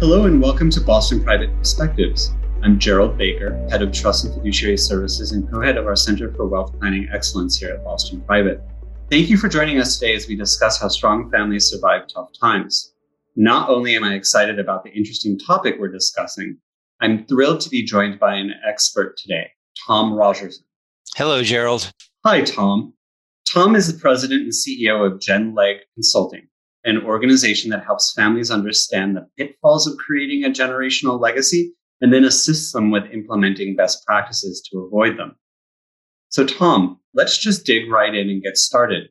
Hello and welcome to Boston Private Perspectives. I'm Gerald Baker, Head of Trust and Fiduciary Services and co head of our Center for Wealth Planning Excellence here at Boston Private. Thank you for joining us today as we discuss how strong families survive tough times. Not only am I excited about the interesting topic we're discussing, I'm thrilled to be joined by an expert today, Tom Rogerson. Hello, Gerald. Hi, Tom. Tom is the president and CEO of GenLeg Consulting, an organization that helps families understand the pitfalls of creating a generational legacy and then assists them with implementing best practices to avoid them. So, Tom, let's just dig right in and get started.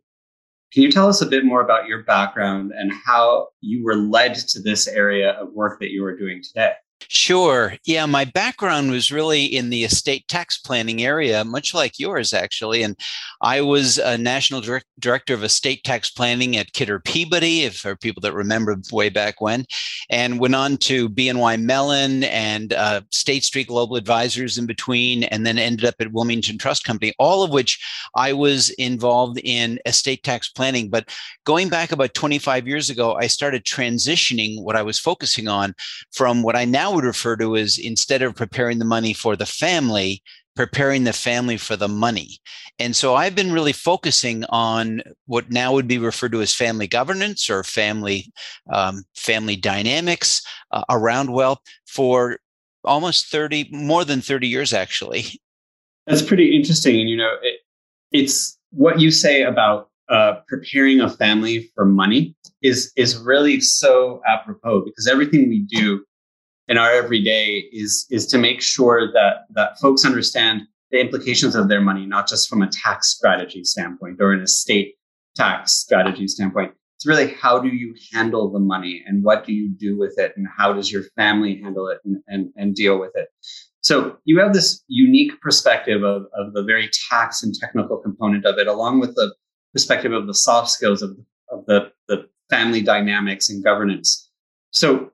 Can you tell us a bit more about your background and how you were led to this area of work that you are doing today? Sure. Yeah, my background was really in the estate tax planning area, much like yours, actually. And I was a national direct, director of estate tax planning at Kidder Peabody, if for people that remember way back when, and went on to BNY Mellon and uh, State Street Global Advisors in between, and then ended up at Wilmington Trust Company, all of which I was involved in estate tax planning. But going back about 25 years ago, I started transitioning what I was focusing on from what I now would refer to as instead of preparing the money for the family, preparing the family for the money. And so I've been really focusing on what now would be referred to as family governance or family um, family dynamics uh, around wealth for almost 30 more than 30 years actually that's pretty interesting and you know it, it's what you say about uh, preparing a family for money is is really so apropos because everything we do in our everyday is is to make sure that that folks understand the implications of their money, not just from a tax strategy standpoint or an estate tax strategy standpoint. It's really how do you handle the money and what do you do with it and how does your family handle it and, and, and deal with it. So you have this unique perspective of, of the very tax and technical component of it, along with the perspective of the soft skills of, of the, the family dynamics and governance. So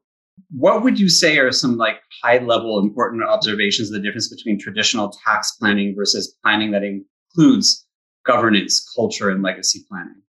what would you say are some like high level important observations of the difference between traditional tax planning versus planning that includes governance, culture, and legacy planning?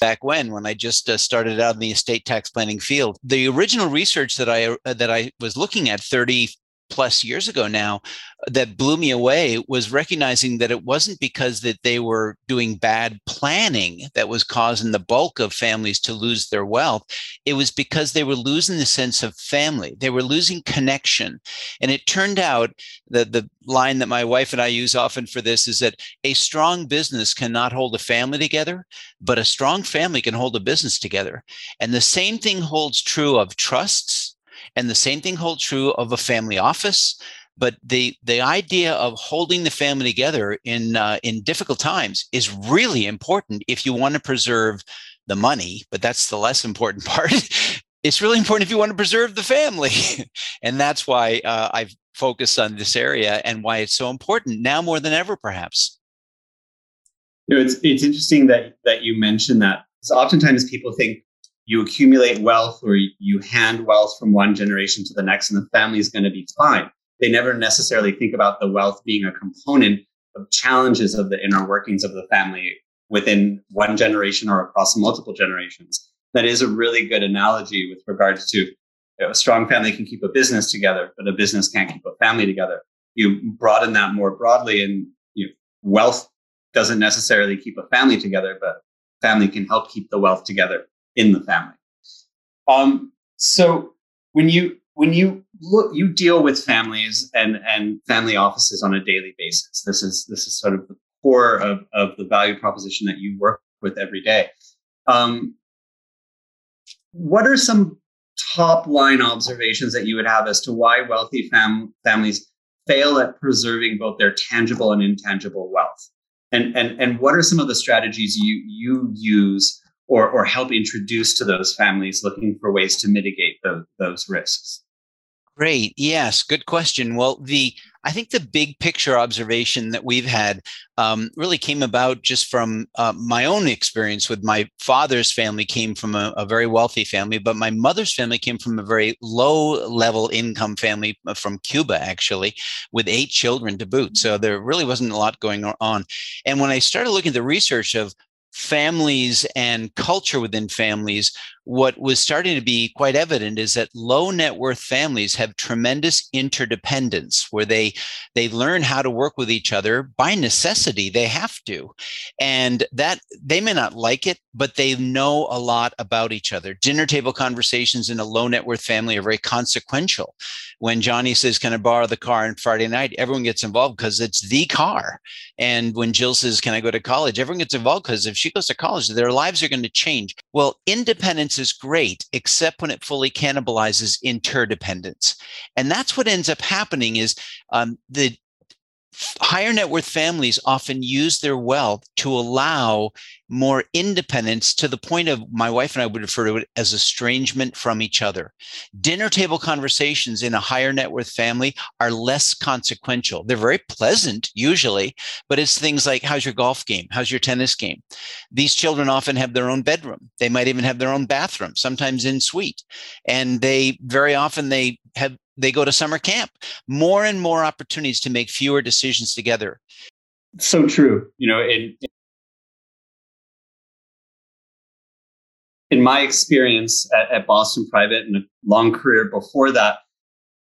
back when when i just uh, started out in the estate tax planning field the original research that i uh, that i was looking at 30 plus years ago now that blew me away was recognizing that it wasn't because that they were doing bad planning that was causing the bulk of families to lose their wealth. It was because they were losing the sense of family. They were losing connection. And it turned out that the line that my wife and I use often for this is that a strong business cannot hold a family together but a strong family can hold a business together. And the same thing holds true of trusts and the same thing holds true of a family office. But the the idea of holding the family together in uh, in difficult times is really important if you want to preserve the money. But that's the less important part. it's really important if you want to preserve the family, and that's why uh, I've focused on this area and why it's so important now more than ever, perhaps. You know, it's it's interesting that that you mentioned that because oftentimes people think you accumulate wealth or you hand wealth from one generation to the next and the family is going to be fine. They never necessarily think about the wealth being a component of challenges of the inner workings of the family within one generation or across multiple generations. That is a really good analogy with regards to you know, a strong family can keep a business together, but a business can't keep a family together. You broaden that more broadly, and you know, wealth doesn't necessarily keep a family together, but family can help keep the wealth together in the family. Um, so when you when you look, you deal with families and and family offices on a daily basis. This is this is sort of the core of of the value proposition that you work with every day. Um, what are some top line observations that you would have as to why wealthy fam- families fail at preserving both their tangible and intangible wealth? And, and, and what are some of the strategies you, you use or, or help introduce to those families looking for ways to mitigate the, those risks? Great. Yes. Good question. Well, the I think the big picture observation that we've had um, really came about just from uh, my own experience with my father's family came from a, a, very wealthy family, but my mother's family came from a very low level income family uh, from Cuba, actually, with eight children to boot. So there really wasn't a lot going on. And when I started looking at the research of families and culture within families, what was starting to be quite evident is that low net worth families have tremendous interdependence where they they learn how to work with each other by necessity they have to. And that they may not like it but they know a lot about each other. Dinner table conversations in a low net worth family are very consequential. When johnny says can i borrow the car on friday night? everyone gets involved because it's the car. And when jill says can i go to college? everyone gets involved because if she goes to college their lives are going to change. Well independence is great, except when it fully cannibalizes interdependence. And that's what ends up happening is um, the higher net worth families often use their wealth to allow more independence to the point of my wife and I would refer to it as estrangement from each other. Dinner table conversations in a higher net worth family are less consequential. They're very pleasant usually, but it's things like how's your golf game? How's your tennis game? These children often have their own bedroom. They might even have their own bathroom, sometimes in suite. And they very often they have they go to summer camp. More and more opportunities to make fewer decisions together. So true. You know, in in my experience at, at Boston Private and a long career before that,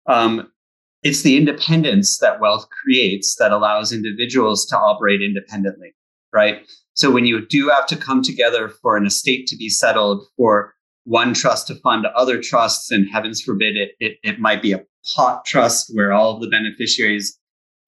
um, it's the independence that wealth creates that allows individuals to operate independently, right? So when you do have to come together for an estate to be settled, for one trust to fund other trusts, and heavens forbid it, it, it might be a pot trust where all of the beneficiaries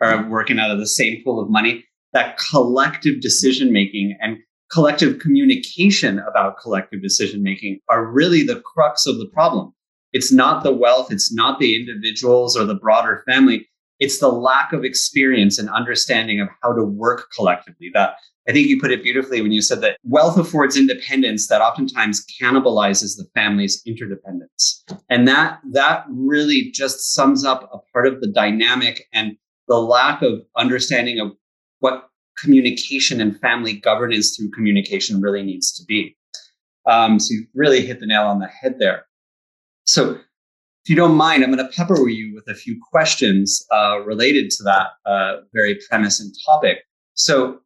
are working out of the same pool of money. That collective decision making and collective communication about collective decision making are really the crux of the problem. It's not the wealth, it's not the individuals or the broader family. It's the lack of experience and understanding of how to work collectively that I think you put it beautifully when you said that wealth affords independence that oftentimes cannibalizes the family's interdependence. And that that really just sums up a part of the dynamic and the lack of understanding of what communication and family governance through communication really needs to be. Um, so you really hit the nail on the head there. So if you don't mind, I'm going to pepper you with a few questions uh, related to that uh, very premise and topic. So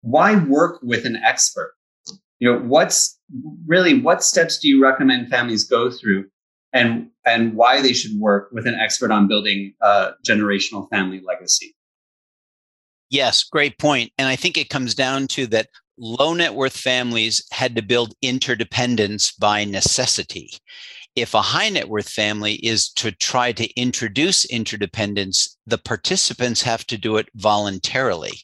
why work with an expert? You know, what's really what steps do you recommend families go through and and why they should work with an expert on building a generational family legacy? Yes, great point. And I think it comes down to that low net worth families had to build interdependence by necessity if a high net worth family is to try to introduce interdependence, the participants have to do it voluntarily.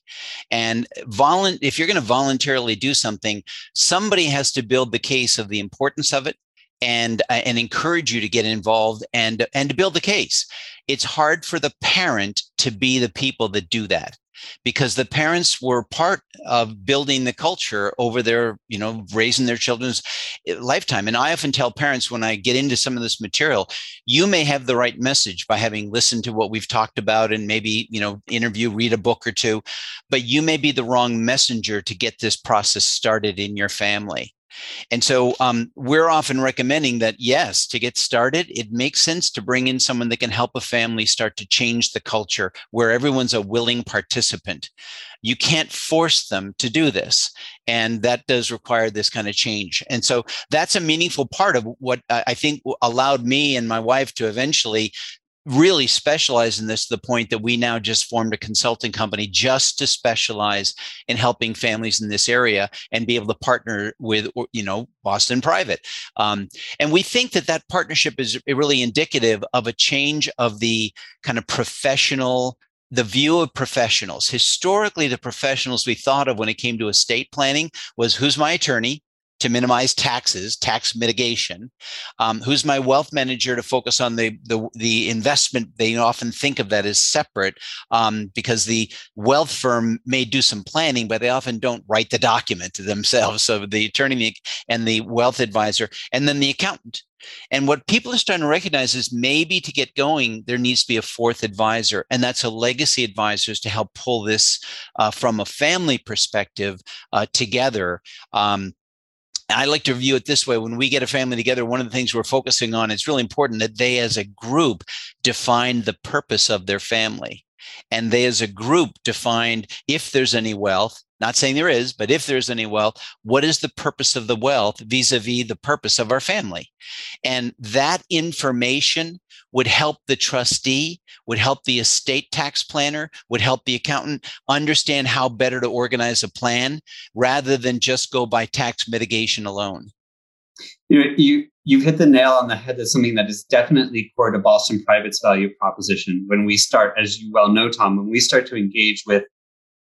And volu- if you're going to voluntarily do something, somebody has to build the case of the importance of it and uh, and encourage you to get involved and and to build the case. It's hard for the parent to be the people that do that because the parents were part of building the culture over their, you know, raising their children's eh, lifetime. And I often tell parents when I get into some of this material, you may have the right message by having listened to what we've talked about and maybe, you know, interview, read a book or two, but you may be the wrong messenger to get this process started in your family. And so um, we're often recommending that, yes, to get started, it makes sense to bring in someone that can help a family start to change the culture where everyone's a willing participant. You can't force them to do this. And that does require this kind of change. And so that's a meaningful part of what I think allowed me and my wife to eventually really specialize in this to the point that we now just formed a consulting company just to specialize in helping families in this area and be able to partner with you know boston private. Um, and we think that that partnership is really indicative of a change of the kind of professional the view of professionals. Historically the professionals we thought of when it came to estate planning was who's my attorney to minimize taxes, tax mitigation. Um, who's my wealth manager to focus on the, the, the investment? They often think of that as separate um, because the wealth firm may do some planning, but they often don't write the document themselves. So the attorney and the wealth advisor, and then the accountant. And what people are starting to recognize is maybe to get going, there needs to be a fourth advisor, and that's a legacy advisors to help pull this uh, from a family perspective uh, together. Um, I like to view it this way when we get a family together, one of the things we're focusing on, it's really important that they as a group define the purpose of their family. and they as a group defined if there's any wealth not saying there is but if there's any wealth what is the purpose of the wealth vis-a-vis the purpose of our family and that information would help the trustee would help the estate tax planner would help the accountant understand how better to organize a plan rather than just go by tax mitigation alone you know, you you've hit the nail on the head. That's something that is definitely core to Boston Private's value proposition. When we start, as you well know, Tom, when we start to engage with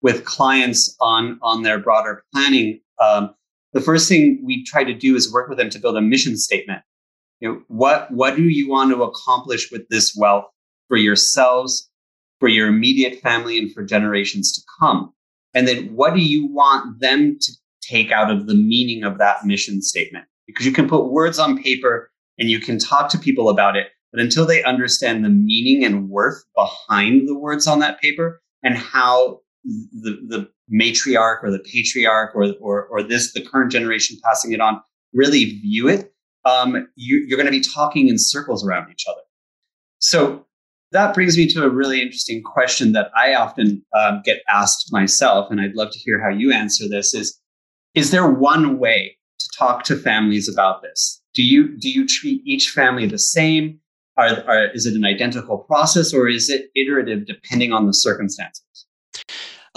with clients on on their broader planning, um, the first thing we try to do is work with them to build a mission statement. You know, what what do you want to accomplish with this wealth for yourselves, for your immediate family, and for generations to come? And then, what do you want them to take out of the meaning of that mission statement? because you can put words on paper and you can talk to people about it. But until they understand the meaning and worth behind the words on that paper and how the, the matriarch or the patriarch or, or, or this, the current generation passing it on, really view it, um, you, you're going to be talking in circles around each other. So that brings me to a really interesting question that I often um, get asked myself, and I'd love to hear how you answer this: is is there one way to talk to families about this? Do you do you treat each family the same? Are, are, is it an identical process or is it iterative depending on the circumstances?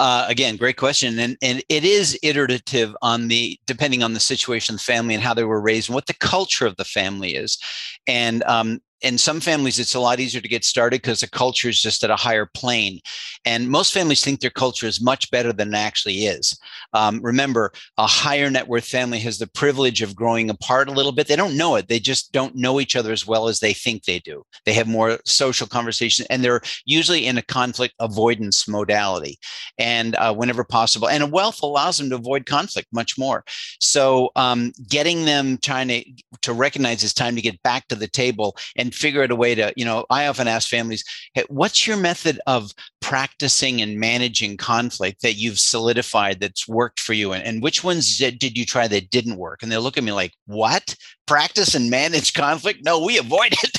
Uh, again, great question, and and it is iterative on the depending on the situation, the family, and how they were raised, and what the culture of the family is, and um, in some families it's a lot easier to get started because the culture is just at a higher plane and most families think their culture is much better than it actually is. Um, remember a higher net worth family has the privilege of growing apart a little bit. They don't know it. They just don't know each other as well as they think they do. They have more social conversation and they're usually in a conflict avoidance modality and uh, whenever possible and wealth allows them to avoid conflict much more. So um, getting them trying to, to recognize it's time to get back to the table and and figure out a way to, you know, I often ask families, hey, what's your method of practicing and managing conflict that you've solidified that's worked for you? And, and which ones did you try that didn't work? And they look at me like, what? Practice and manage conflict? No, we avoid it.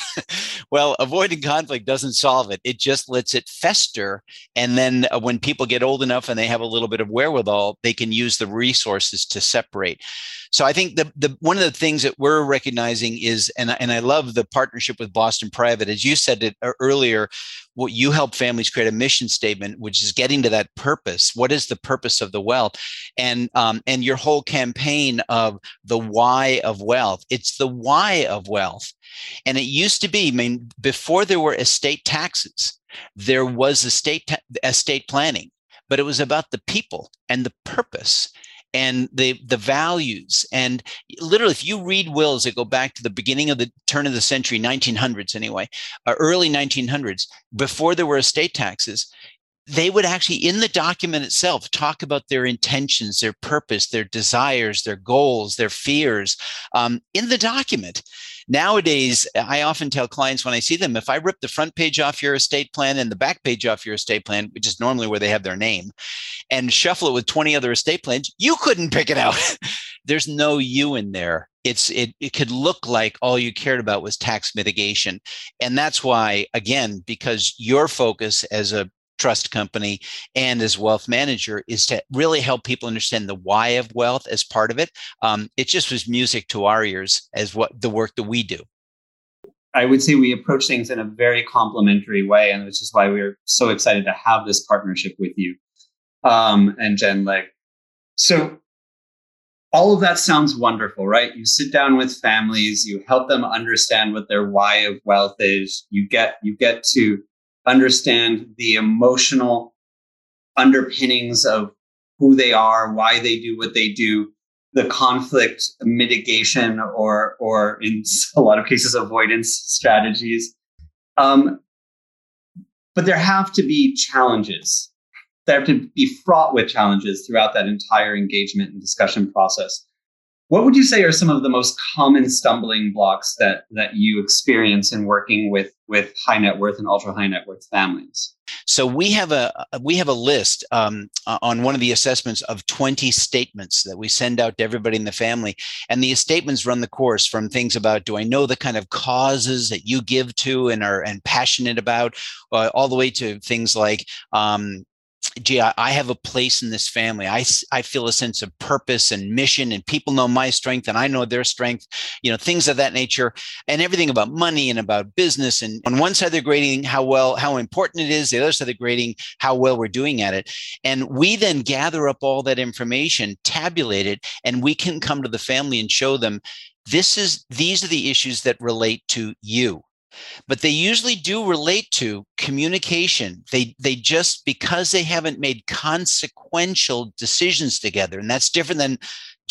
well, avoiding conflict doesn't solve it. It just lets it fester. And then uh, when people get old enough and they have a little bit of wherewithal, they can use the resources to separate. So I think the, the one of the things that we're recognizing is, and, and I love the partnership with Boston Private, as you said it uh, earlier, what you help families create a mission statement, which is getting to that purpose. What is the purpose of the wealth? And um, and your whole campaign of the why of wealth. It's the why of wealth. And it used to be, I mean, before there were estate taxes, there was estate ta- estate planning, but it was about the people and the purpose and the the values. And literally if you read wills that go back to the beginning of the turn of the century 1900s anyway uh, early 1900s before there were estate taxes they would actually in the document itself talk about their intentions their purpose their desires their goals their fears um, in the document Nowadays, I often tell clients when I see them, if I rip the front page off your estate plan and the back page off your estate plan, which is normally where they have their name, and shuffle it with 20 other estate plans, you couldn't pick it out. There's no you in there. It's it it could look like all you cared about was tax mitigation. And that's why, again, because your focus as a trust company and as wealth manager is to really help people understand the why of wealth as part of it. Um, it just was music to our ears as what the work that we do. I would say we approach things in a very complementary way, and which is why we're so excited to have this partnership with you um, and GenLeg. So all of that sounds wonderful, right? You sit down with families, you help them understand what their why of wealth is. You get you get to understand the emotional underpinnings of who they are, why they do what they do, the conflict mitigation or or in a lot of cases avoidance strategies. Um, but there have to be challenges. There have to be fraught with challenges throughout that entire engagement and discussion process. What would you say are some of the most common stumbling blocks that that you experience in working with with high net worth and ultra high net worth families? So we have a we have a list um, on one of the assessments of 20 statements that we send out to everybody in the family, and the statements run the course from things about do I know the kind of causes that you give to and are and passionate about, uh, all the way to things like um, gee, I, I, have a place in this family. I, I feel a sense of purpose and mission, and people know my strength and I know their strength, you know, things of that nature, and everything about money and about business. And on one side, they're grading how well, how important it is. The other side, they're grading how well we're doing at it. And we then gather up all that information, tabulate it, and we can come to the family and show them this is these are the issues that relate to you but they usually do relate to communication they they just because they haven't made consequential decisions together and that's different than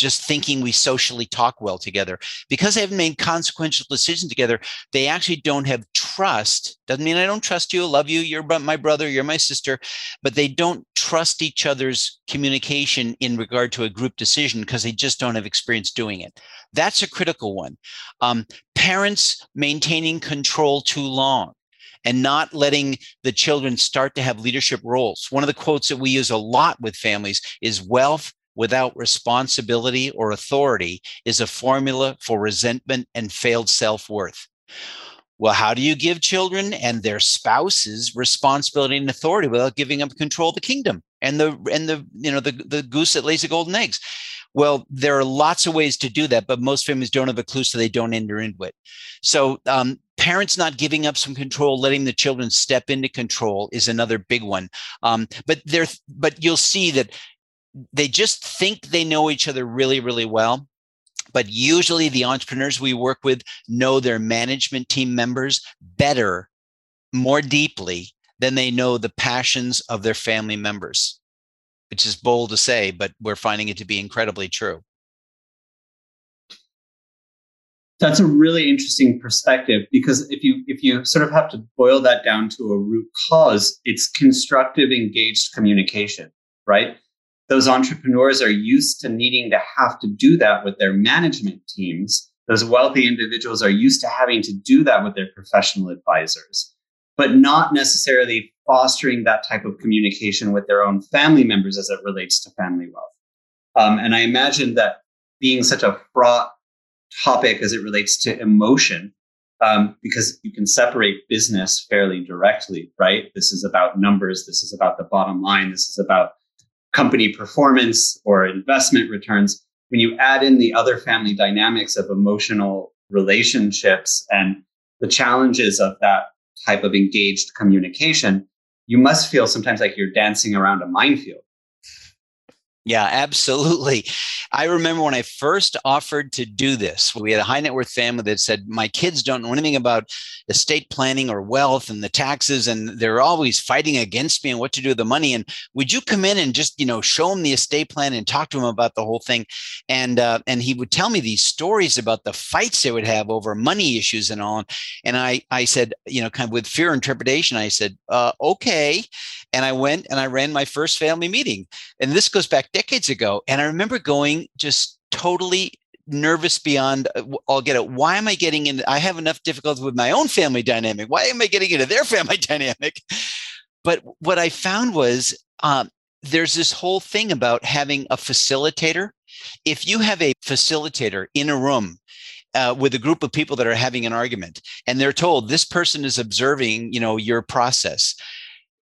just thinking we socially talk well together. Because they haven't made consequential decisions together, they actually don't have trust. Doesn't mean I don't trust you, love you, you're my brother, you're my sister, but they don't trust each other's communication in regard to a group decision because they just don't have experience doing it. That's a critical one. Um, parents maintaining control too long and not letting the children start to have leadership roles. One of the quotes that we use a lot with families is wealth without responsibility or authority is a formula for resentment and failed self worth. Well, how do you give children and their spouses responsibility and authority without giving up control of the kingdom and the and the you know the, the goose that lays the golden eggs? Well, there are lots of ways to do that, but most families don't have a clue, so they don't enter into it. So, um, parents not giving up some control, letting the children step into control is another big one. Um, but there, but you'll see that they just think they know each other really, really well. But usually, the entrepreneurs we work with know their management team members better, more deeply than they know the passions of their family members, which is bold to say, but we're finding it to be incredibly true. That's a really interesting perspective because if you if you sort of have to boil that down to a root cause, it's constructive engaged communication, right? Those entrepreneurs are used to needing to have to do that with their management teams. Those wealthy individuals are used to having to do that with their professional advisors, but not necessarily fostering that type of communication with their own family members as it relates to family wealth. Um, and I imagine that being such a fraught topic as it relates to emotion, um, because you can separate business fairly directly, right? This is about numbers. This is about the bottom line. This is about company performance or investment returns, when you add in the other family dynamics of emotional relationships and the challenges of that type of engaged communication, you must feel sometimes like you're dancing around a minefield. Yeah, absolutely. I remember when I first offered to do this, we had a high net worth family that said, My kids don't know anything about estate planning or wealth and the taxes, and they're always fighting against me and what to do with the money. And would you come in and just, you know, show them the estate plan and talk to them about the whole thing? And uh, and he would tell me these stories about the fights they would have over money issues and all. And I I said, you know, kind of with fear interpretation, I said, uh, okay. And I went and I ran my first family meeting. And this goes back decades ago. And I remember going just totally nervous beyond uh, I'll get it. Why am I getting in? I have enough difficulty with my own family dynamic. Why am I getting into their family dynamic? But what I found was um, there's this whole thing about having a facilitator. If you have a facilitator in a room uh, with a group of people that are having an argument and they're told this person is observing you know your process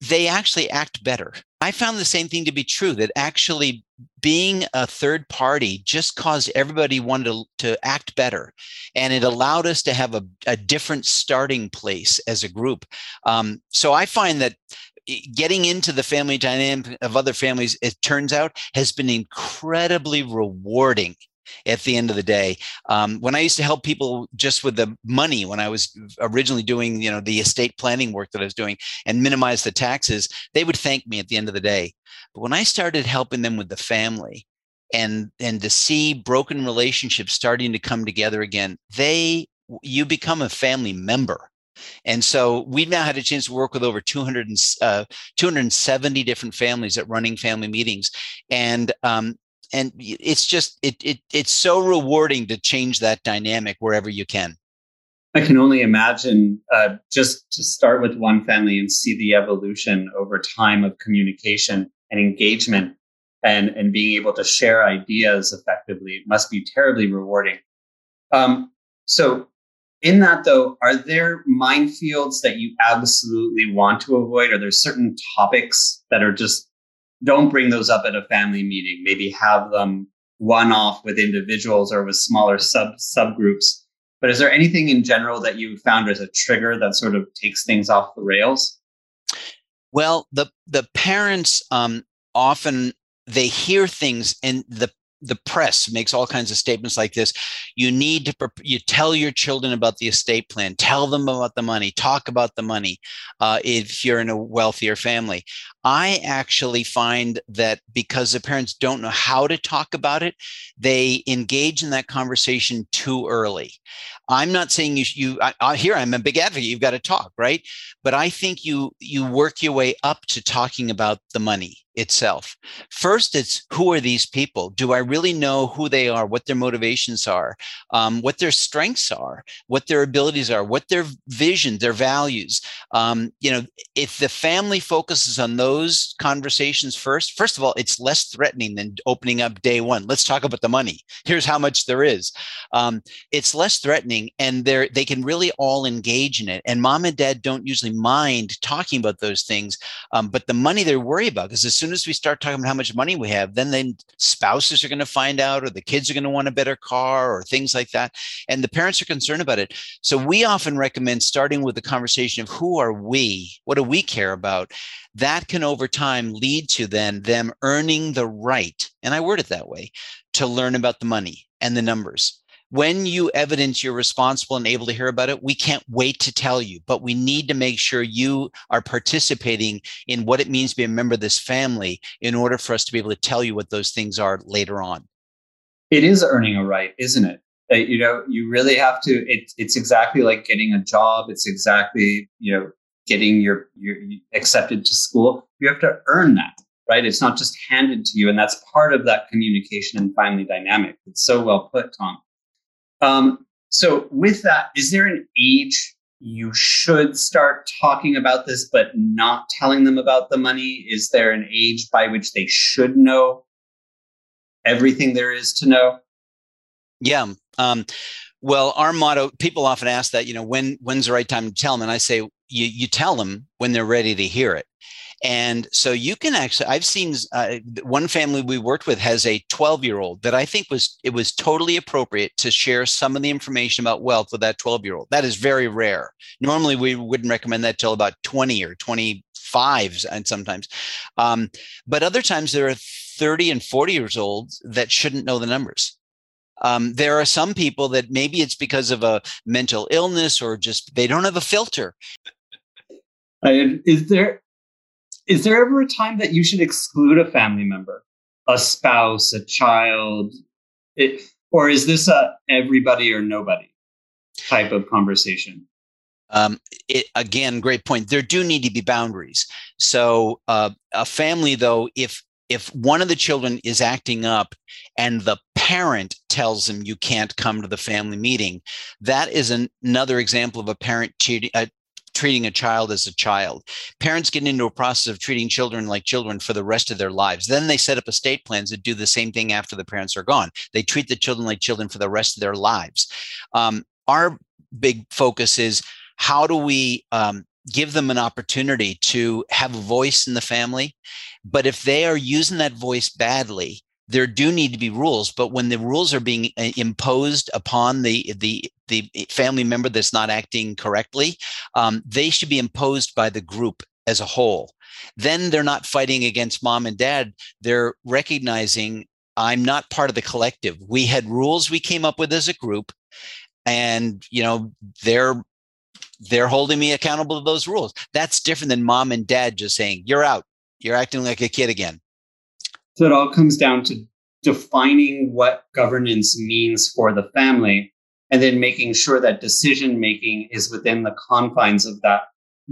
they actually act better. I found the same thing to be true that actually being a third party just caused everybody wanted to, to act better. And it allowed us to have a, a different starting place as a group. Um, so I find that getting into the family dynamic of other families, it turns out, has been incredibly rewarding at the end of the day. Um, when I used to help people just with the money, when I was originally doing, you know, the estate planning work that I was doing and minimize the taxes, they would thank me at the end of the day. But when I started helping them with the family and and to see broken relationships starting to come together again, they you become a family member. And so we've now had a chance to work with over 200 uh, 270 different families at running family meetings. And um, and it's just it, it it's so rewarding to change that dynamic wherever you can. I can only imagine uh, just to start with one family and see the evolution over time of communication and engagement and and being able to share ideas effectively it must be terribly rewarding. Um, so in that though are there minefields that you absolutely want to avoid? Are there certain topics that are just don't bring those up at a family meeting. Maybe have them one off with individuals or with smaller sub subgroups. But is there anything in general that you found as a trigger that sort of takes things off the rails? Well the the parents um, often they hear things and the the press makes all kinds of statements like this. You need to you tell your children about the estate plan. Tell them about the money. Talk about the money uh, if you're in a wealthier family i actually find that because the parents don't know how to talk about it they engage in that conversation too early i'm not saying you you I, I, here i'm a big advocate you've got to talk right but i think you you work your way up to talking about the money itself. First, it's who are these people? Do I really know who they are, what their motivations are, um, what their strengths are, what their abilities are, what their vision, their values? Um, you know, if the family focuses on those conversations first, first of all, it's less threatening than opening up day one. Let's talk about the money. Here's how much there is. Um, it's less threatening, and they they can really all engage in it. And mom and dad don't usually mind talking about those things, um, but the money they're worried about because as soon as we start talking about how much money we have, then then spouses are going to find out, or the kids are going to want a better car, or things like that. And the parents are concerned about it. So we often recommend starting with the conversation of who are we? What do we care about? That can over time lead to then them earning the right, and I word it that way, to learn about the money and the numbers when you evidence you're responsible and able to hear about it, we can't wait to tell you, but we need to make sure you are participating in what it means to be a member of this family in order for us to be able to tell you what those things are later on. It is earning a right, isn't it? Uh, you know, you really have to, it, it's exactly like getting a job. It's exactly, you know, getting your, your accepted to school. You have to earn that right? It's not just handed to you. And that's part of that communication and family dynamic. It's so well put, Tom. Um, so, with that, is there an age you should start talking about this, but not telling them about the money? Is there an age by which they should know everything there is to know? Yeah. Um, well, our motto, people often ask that, you know, when when's the right time to tell them? And I say, you, you tell them when they're ready to hear it. And so you can actually, I've seen uh, one family we worked with has a 12 year old that I think was, it was totally appropriate to share some of the information about wealth with that 12 year old. That is very rare. Normally we wouldn't recommend that till about 20 or 25 and sometimes. Um, but other times there are 30 and 40 years old that shouldn't know the numbers. Um, there are some people that maybe it's because of a mental illness or just they don't have a filter. Uh, is there is there ever a time that you should exclude a family member, a spouse, a child, it, or is this a everybody or nobody type of conversation? Um, it, again, great point. There do need to be boundaries. So uh, a family, though, if if one of the children is acting up and the parent tells them you can't come to the family meeting, that is an, another example of a parent cheating, uh, treating a child as a child. Parents get into a process of treating children like children for the rest of their lives. Then they set up estate plans that do the same thing after the parents are gone. They treat the children like children for the rest of their lives. Um, our big focus is how do we um, give them an opportunity to have a voice in the family? But if they are using that voice badly, there do need to be rules but when the rules are being uh, imposed upon the the the family member that's not acting correctly um, they should be imposed by the group as a whole. Then they're not fighting against mom and dad. They're recognizing i'm not part of the collective. We had rules we came up with as a group and you know they're they're holding me accountable to those rules. That's different than mom and dad just saying you're out. You're acting like a kid again. So it all comes down to defining what governance means for the family and then making sure that decision making is within the confines of that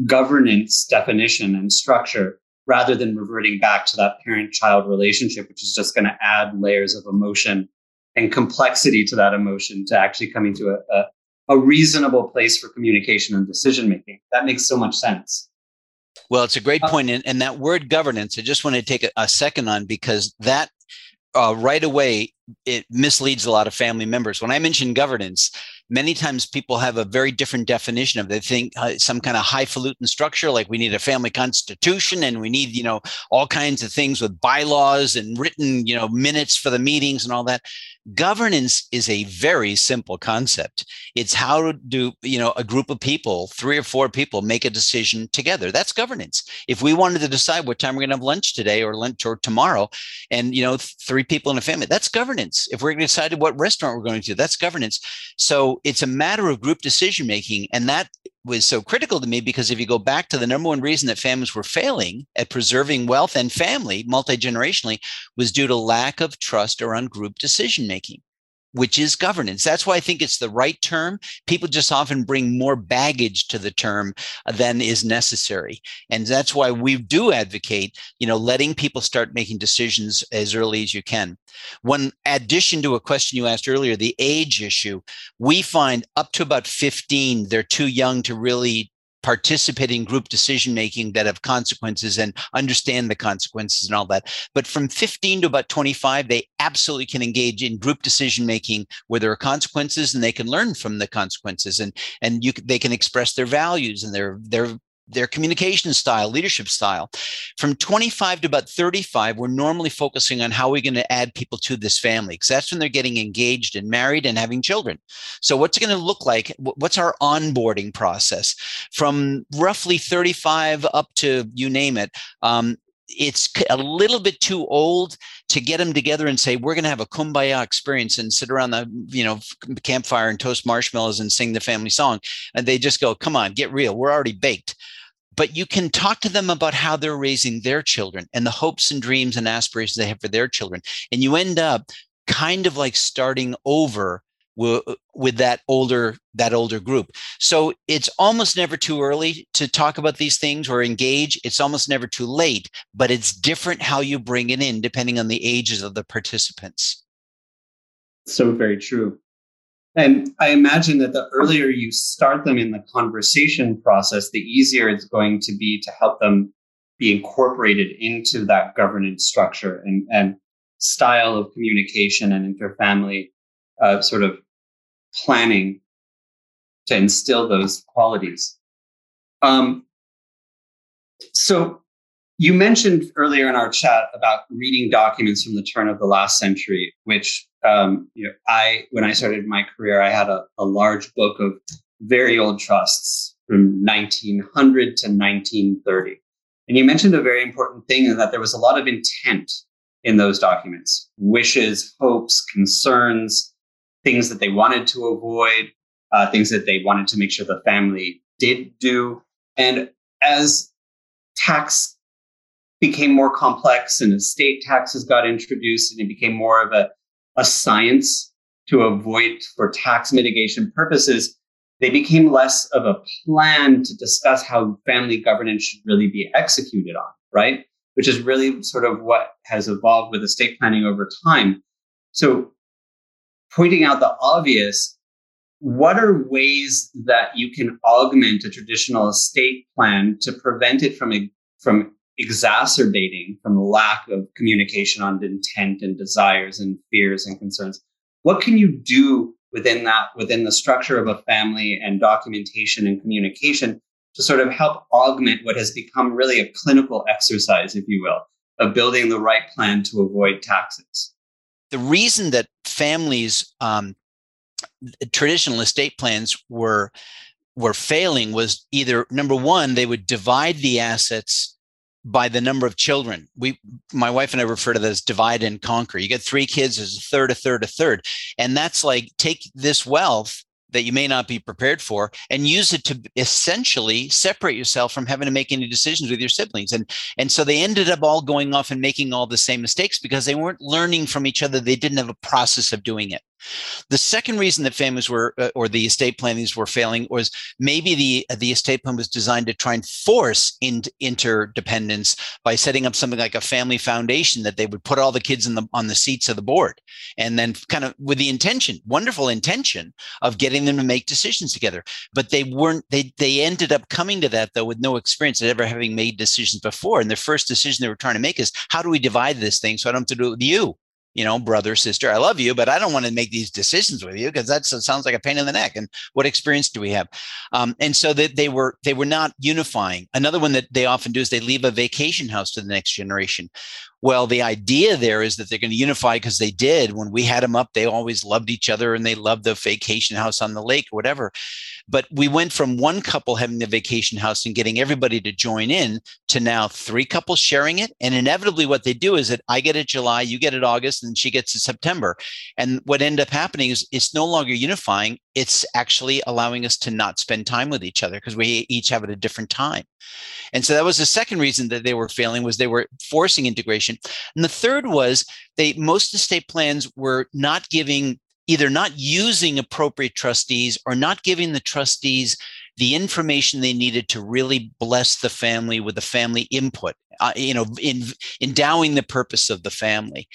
governance definition and structure rather than reverting back to that parent child relationship, which is just going to add layers of emotion and complexity to that emotion to actually coming to a, a, a reasonable place for communication and decision making. That makes so much sense. Well, it's a great uh, point. And, and that word governance, I just want to take a, a second on because that uh, right away it misleads a lot of family members. When I mention governance, many times people have a very different definition of it. they think uh, some kind of highfalutin structure like we need a family constitution and we need you know all kinds of things with bylaws and written you know minutes for the meetings and all that governance is a very simple concept it's how do you know a group of people three or four people make a decision together that's governance if we wanted to decide what time we're going to have lunch today or lunch or tomorrow and you know three people in a family that's governance if we're going to decide what restaurant we're going to that's governance so it's a matter of group decision making. And that was so critical to me because if you go back to the number one reason that families were failing at preserving wealth and family multi generationally was due to lack of trust around group decision making which is governance. That's why I think it's the right term. People just often bring more baggage to the term than is necessary. And that's why we do advocate, you know, letting people start making decisions as early as you can. One addition to a question you asked earlier, the age issue, we find up to about 15, they're too young to really participate in group decision making that have consequences and understand the consequences and all that. But from 15 to about 25, they absolutely can engage in group decision making where there are consequences and they can learn from the consequences and and you they can express their values and their their their communication style, leadership style. From 25 to about 35, we're normally focusing on how we're going to add people to this family because that's when they're getting engaged and married and having children. So, what's it going to look like? What's our onboarding process? From roughly 35 up to you name it, um, it's a little bit too old to get them together and say we're going to have a kumbaya experience and sit around the you know campfire and toast marshmallows and sing the family song and they just go come on get real we're already baked but you can talk to them about how they're raising their children and the hopes and dreams and aspirations they have for their children. And you end up kind of like starting over with, with that older that older group. So it's almost never too early to talk about these things or engage. It's almost never too late, but it's different how you bring it in depending on the ages of the participants. So very true. And I imagine that the earlier you start them in the conversation process, the easier it's going to be to help them be incorporated into that governance structure and, and style of communication and interfamily uh, sort of planning to instill those qualities. Um, so you mentioned earlier in our chat about reading documents from the turn of the last century, which um, you know, I when I started my career, I had a, a large book of very old trusts from 1900 to 1930. And you mentioned a very important thing in that there was a lot of intent in those documents wishes, hopes, concerns, things that they wanted to avoid, uh, things that they wanted to make sure the family did do. And as tax became more complex and estate taxes got introduced and it became more of a a science to avoid for tax mitigation purposes, they became less of a plan to discuss how family governance should really be executed on, right? Which is really sort of what has evolved with estate planning over time. So, pointing out the obvious, what are ways that you can augment a traditional estate plan to prevent it from, from exacerbating from lack of communication on intent and desires and fears and concerns. What can you do within that, within the structure of a family and documentation and communication to sort of help augment what has become really a clinical exercise, if you will, of building the right plan to avoid taxes? The reason that families, um, traditional estate plans were were failing was either number one, they would divide the assets by the number of children. We, my wife and I refer to this as divide and conquer. You get three kids, there's a third, a third, a third. And that's like take this wealth that you may not be prepared for and use it to essentially separate yourself from having to make any decisions with your siblings and and so they ended up all going off and making all the same mistakes because they weren't learning from each other they didn't have a process of doing it The second reason that families were, uh, or the estate plannings were failing, was maybe the the estate plan was designed to try and force in, interdependence by setting up something like a family foundation that they would put all the kids in the on the seats of the board, and then kind of with the intention, wonderful intention of getting them to make decisions together. But they weren't. They they ended up coming to that though with no experience of ever having made decisions before. And the first decision they were trying to make is how do we divide this thing so I don't have to do it with you? You know, brother, sister, I love you, but I don't want to make these decisions with you because that sounds like a pain in the neck. And what experience do we have? Um, and so that they were they were not unifying. Another one that they often do is they leave a vacation house to the next generation. Well, the idea there is that they're going to unify because they did. When we had them up, they always loved each other and they loved the vacation house on the lake or whatever. But we went from one couple having the vacation house and getting everybody to join in to now three couples sharing it. And inevitably, what they do is that I get it July, you get it August, and she gets it September. And what ended up happening is it's no longer unifying. It's actually allowing us to not spend time with each other because we each have it at a different time. And so that was the second reason that they were failing was they were forcing integration. And the third was they most estate plans were not giving either not using appropriate trustees or not giving the trustees the information they needed to really bless the family with the family input uh, you know in endowing the purpose of the family.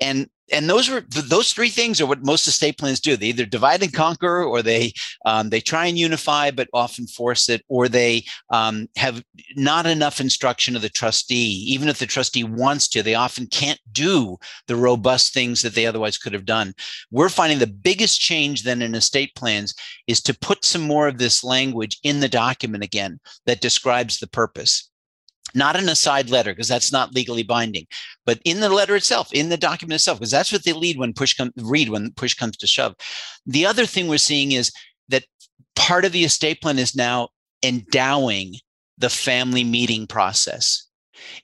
And and those were those three things are what most estate plans do. They either divide and conquer, or they um, they try and unify, but often force it, or they um, have not enough instruction of the trustee. Even if the trustee wants to, they often can't do the robust things that they otherwise could have done. We're finding the biggest change then in estate plans is to put some more of this language in the document again that describes the purpose not an aside letter because that's not legally binding, but in the letter itself, in the document itself, because that's what they lead when push come read when push comes to shove. The other thing we're seeing is that part of the estate plan is now endowing the family meeting process.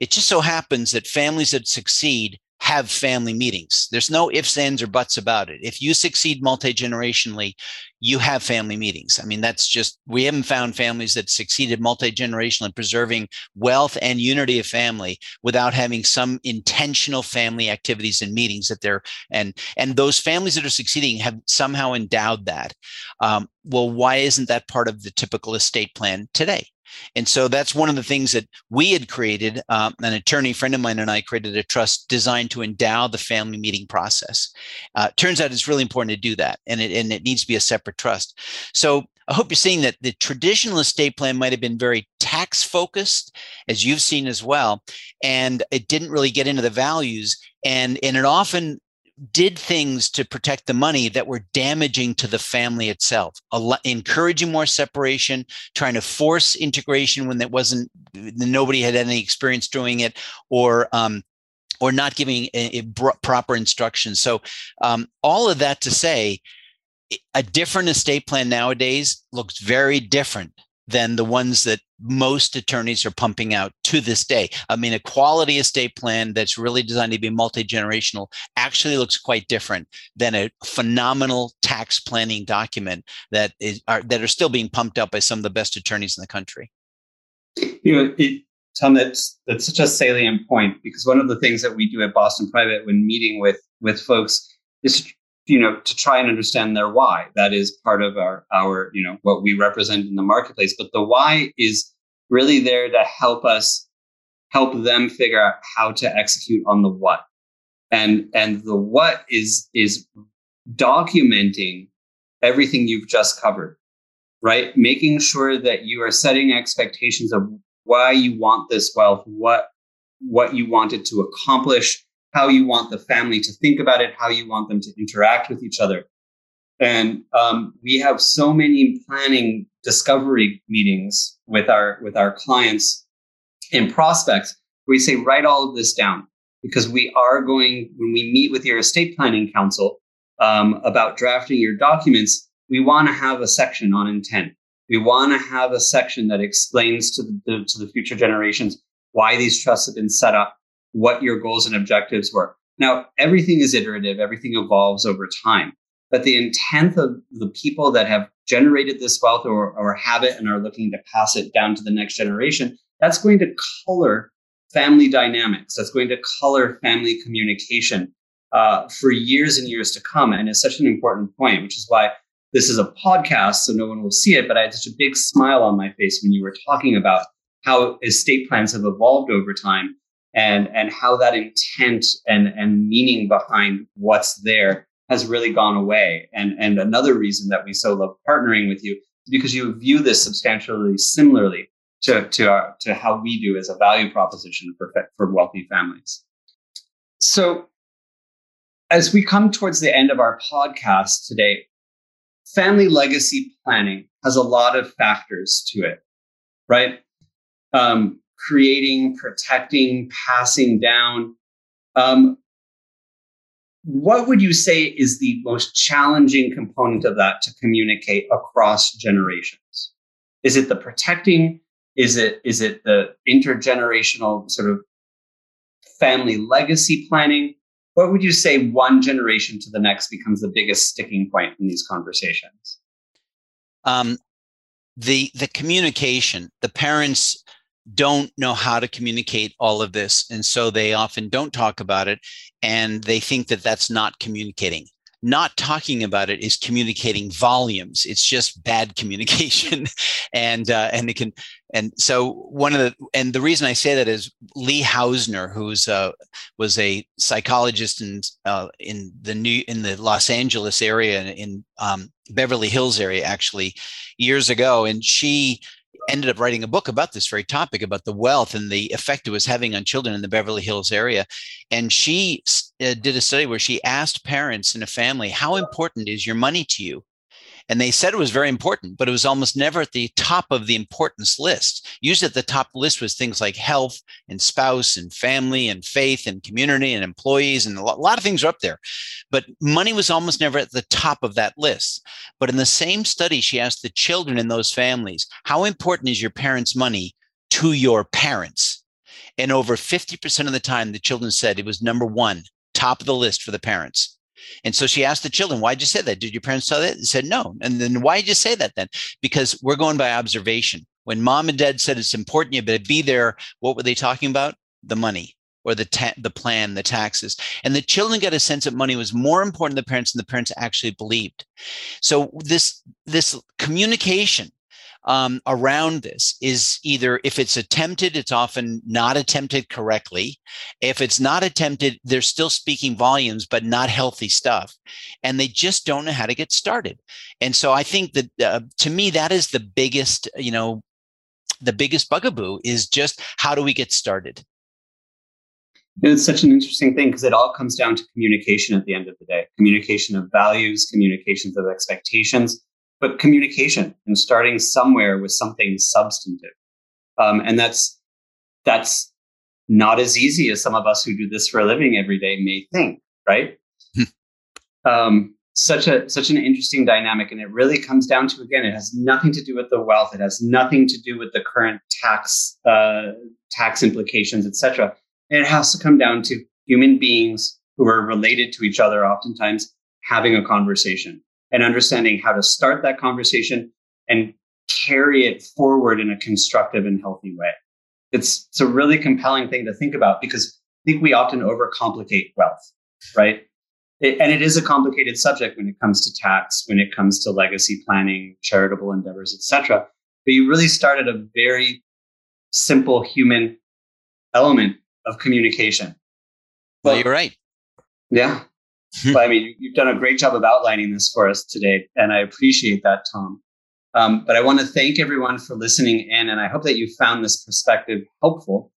It just so happens that families that succeed have family meetings. There's no ifs, ands, or buts about it. If you succeed multi generationally, you have family meetings. I mean, that's just, we haven't found families that succeeded multi generationally preserving wealth and unity of family without having some intentional family activities and meetings that they're, and, and those families that are succeeding have somehow endowed that. Um, well, why isn't that part of the typical estate plan today? And so that's one of the things that we had created. Um, an attorney friend of mine and I created a trust designed to endow the family meeting process. Uh, turns out it's really important to do that, and it, and it needs to be a separate trust. So I hope you're seeing that the traditional estate plan might have been very tax focused, as you've seen as well, and it didn't really get into the values. And, and it often did things to protect the money that were damaging to the family itself, encouraging more separation, trying to force integration when it wasn't nobody had any experience doing it, or um, or not giving a, a proper instructions. So um, all of that to say, a different estate plan nowadays looks very different than the ones that most attorneys are pumping out to this day. I mean, a quality estate plan that's really designed to be multi generational actually looks quite different than a phenomenal tax planning document that is are, that are still being pumped out by some of the best attorneys in the country. You know, it, Tom, that's that's such a salient point because one of the things that we do at Boston Private when meeting with with folks is you know to try and understand their why. That is part of our our you know what we represent in the marketplace. But the why is really there to help us help them figure out how to execute on the what. And and the what is is documenting everything you've just covered right? Making sure that you are setting expectations of why you want this wealth what what you want it to accomplish how you want the family to think about it, how you want them to interact with each other. And um, we have so many planning discovery meetings with our with our clients and prospects. We say write all of this down because we are going when we meet with your estate planning counsel um, about drafting your documents. We want to have a section on intent. We want to have a section that explains to the to the future generations why these trusts have been set up, what your goals and objectives were. Now, everything is iterative, everything evolves over time. But the intent of the people that have generated this wealth or, or have it and are looking to pass it down to the next generation, that's going to color family dynamics. That's going to color family communication. uh, for years and years to come. And it's such an important point, which is why this is a podcast, so no one will see it. But I had such a big smile on my face when you were talking about how estate plans have evolved over time and, and how that intent and, and meaning behind what's there has really gone away. And, and another reason that we so love partnering with you is because you view this substantially similarly to, to, our, to how we do as a value proposition for, for wealthy families. So as we come towards the end of our podcast today, family legacy planning has a lot of factors to it, right? Um, creating, protecting, passing down. Um, what would you say is the most challenging component of that to communicate across generations? Is it the protecting? Is it is it the intergenerational sort of family legacy planning? what would you say one generation to the next becomes the biggest sticking point in these conversations? Um, the the communication. The parents don't know how to communicate all of this, and so they often don't talk about it, and they think that that's not communicating not talking about it is communicating volumes. It's just bad communication, and uh, and it can and so one of the and the reason I say that is Lee Hausner, who's uh, was a psychologist in uh, in the new in the Los Angeles area in um, Beverly Hills area actually years ago, and she ended up writing a book about this very topic about the wealth and the effect it was having on children in the Beverly Hills area. And she uh, did a study where she asked parents in a family, How important is your money to you? And they said it was very important, but it was almost never at the top of the importance list. Usually at the top list was things like health and spouse and family and faith and community and employees and a lot of things are up there. But money was almost never at the top of that list. But in the same study, she asked the children in those families, how important is your parents' money to your parents? And over 50% of the time, the children said it was number one, top of the list for the parents. And so she asked the children, why'd you say that? Did your parents tell that? They said, no. And then why'd you say that then? Because we're going by observation. When mom and dad said it's important, you better be there. What were they talking about? The money or the ta- the plan, the taxes. And the children got a sense that money was more important to the parents than the parents actually believed. So this this communication um, around this is either if it's attempted, it's often not attempted correctly. If it's not attempted, they're still speaking volumes, but not healthy stuff. And they just don't know how to get started. And so I think that uh, to me, that is the biggest, you know, the biggest bugaboo is just how do we get started? it's such an interesting thing because it all comes down to communication at the end of the day communication of values, communications of expectations but communication and starting somewhere with something substantive. Um, and that's that's not as easy as some of us who do this for a living every day may think, right? Hmm. um, such a such an interesting dynamic, and it really comes down to again, it has nothing to do with the wealth, it has nothing to do with the current tax uh, tax implications, etc. It has to come down to human beings who are related to each other, oftentimes having a conversation and understanding how to start that conversation and carry it forward in a constructive and healthy way. It's, it's a really compelling thing to think about because I think we often overcomplicate wealth, right? It, and it is a complicated subject when it comes to tax, when it comes to legacy planning, charitable endeavors, etc. But you really start at a very simple human element of communication. Well, well you're right. Yeah. But I mean, you've done a great job of outlining this for us today, and I appreciate that, Tom. Um, but I want to thank everyone for listening in, and I hope that you found this perspective helpful.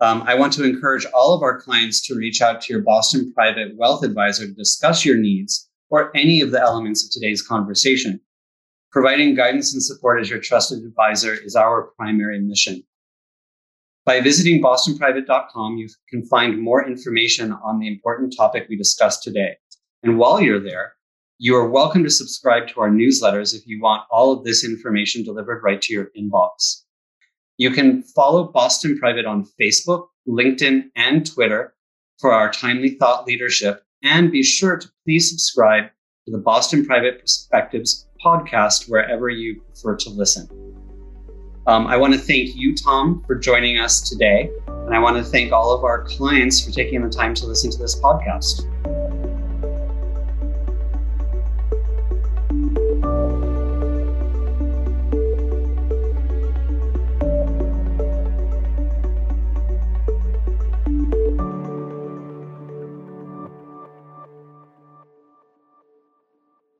Um, I want to encourage all of our clients to reach out to your Boston Private Wealth Advisor to discuss your needs or any of the elements of today's conversation. Providing guidance and support as your trusted advisor is our primary mission. By visiting bostonprivate.com, you can find more information on the important topic we discussed today. And while you're there, you are welcome to subscribe to our newsletters if you want all of this information delivered right to your inbox. You can follow Boston Private on Facebook, LinkedIn, and Twitter for our timely thought leadership. And be sure to please subscribe to the Boston Private Perspectives podcast wherever you prefer to listen. Um, I want to thank you, Tom, for joining us today. And I want to thank all of our clients for taking the time to listen to this podcast.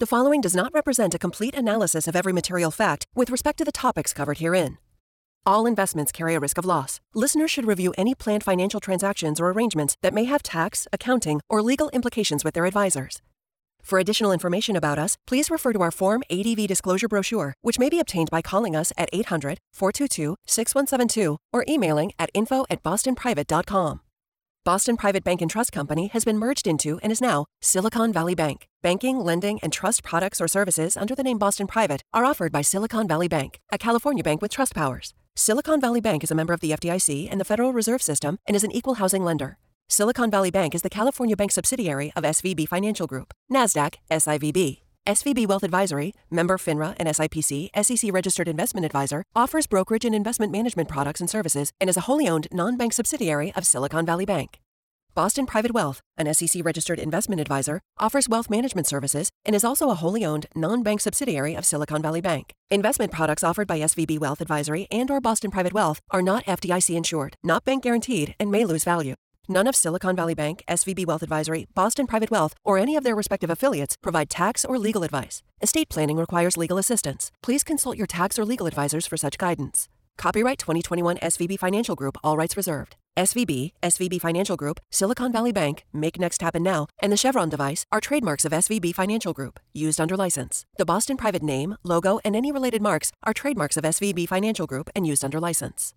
The following does not represent a complete analysis of every material fact with respect to the topics covered herein. All investments carry a risk of loss. Listeners should review any planned financial transactions or arrangements that may have tax, accounting, or legal implications with their advisors. For additional information about us, please refer to our Form ADV disclosure brochure, which may be obtained by calling us at 800 422 6172 or emailing at info at bostonprivate.com. Boston Private Bank and Trust Company has been merged into and is now Silicon Valley Bank. Banking, lending, and trust products or services under the name Boston Private are offered by Silicon Valley Bank, a California bank with trust powers. Silicon Valley Bank is a member of the FDIC and the Federal Reserve System and is an equal housing lender. Silicon Valley Bank is the California bank subsidiary of SVB Financial Group, NASDAQ, SIVB. SVB Wealth Advisory, member FINRA and SIPC, SEC registered investment advisor, offers brokerage and investment management products and services and is a wholly owned non bank subsidiary of Silicon Valley Bank. Boston Private Wealth, an SEC registered investment advisor, offers wealth management services and is also a wholly owned non-bank subsidiary of Silicon Valley Bank. Investment products offered by SVB Wealth Advisory and or Boston Private Wealth are not FDIC insured, not bank guaranteed, and may lose value. None of Silicon Valley Bank, SVB Wealth Advisory, Boston Private Wealth, or any of their respective affiliates provide tax or legal advice. Estate planning requires legal assistance. Please consult your tax or legal advisors for such guidance. Copyright 2021 SVB Financial Group, all rights reserved. SVB, SVB Financial Group, Silicon Valley Bank, Make Next Happen Now, and the Chevron device are trademarks of SVB Financial Group, used under license. The Boston Private name, logo, and any related marks are trademarks of SVB Financial Group and used under license.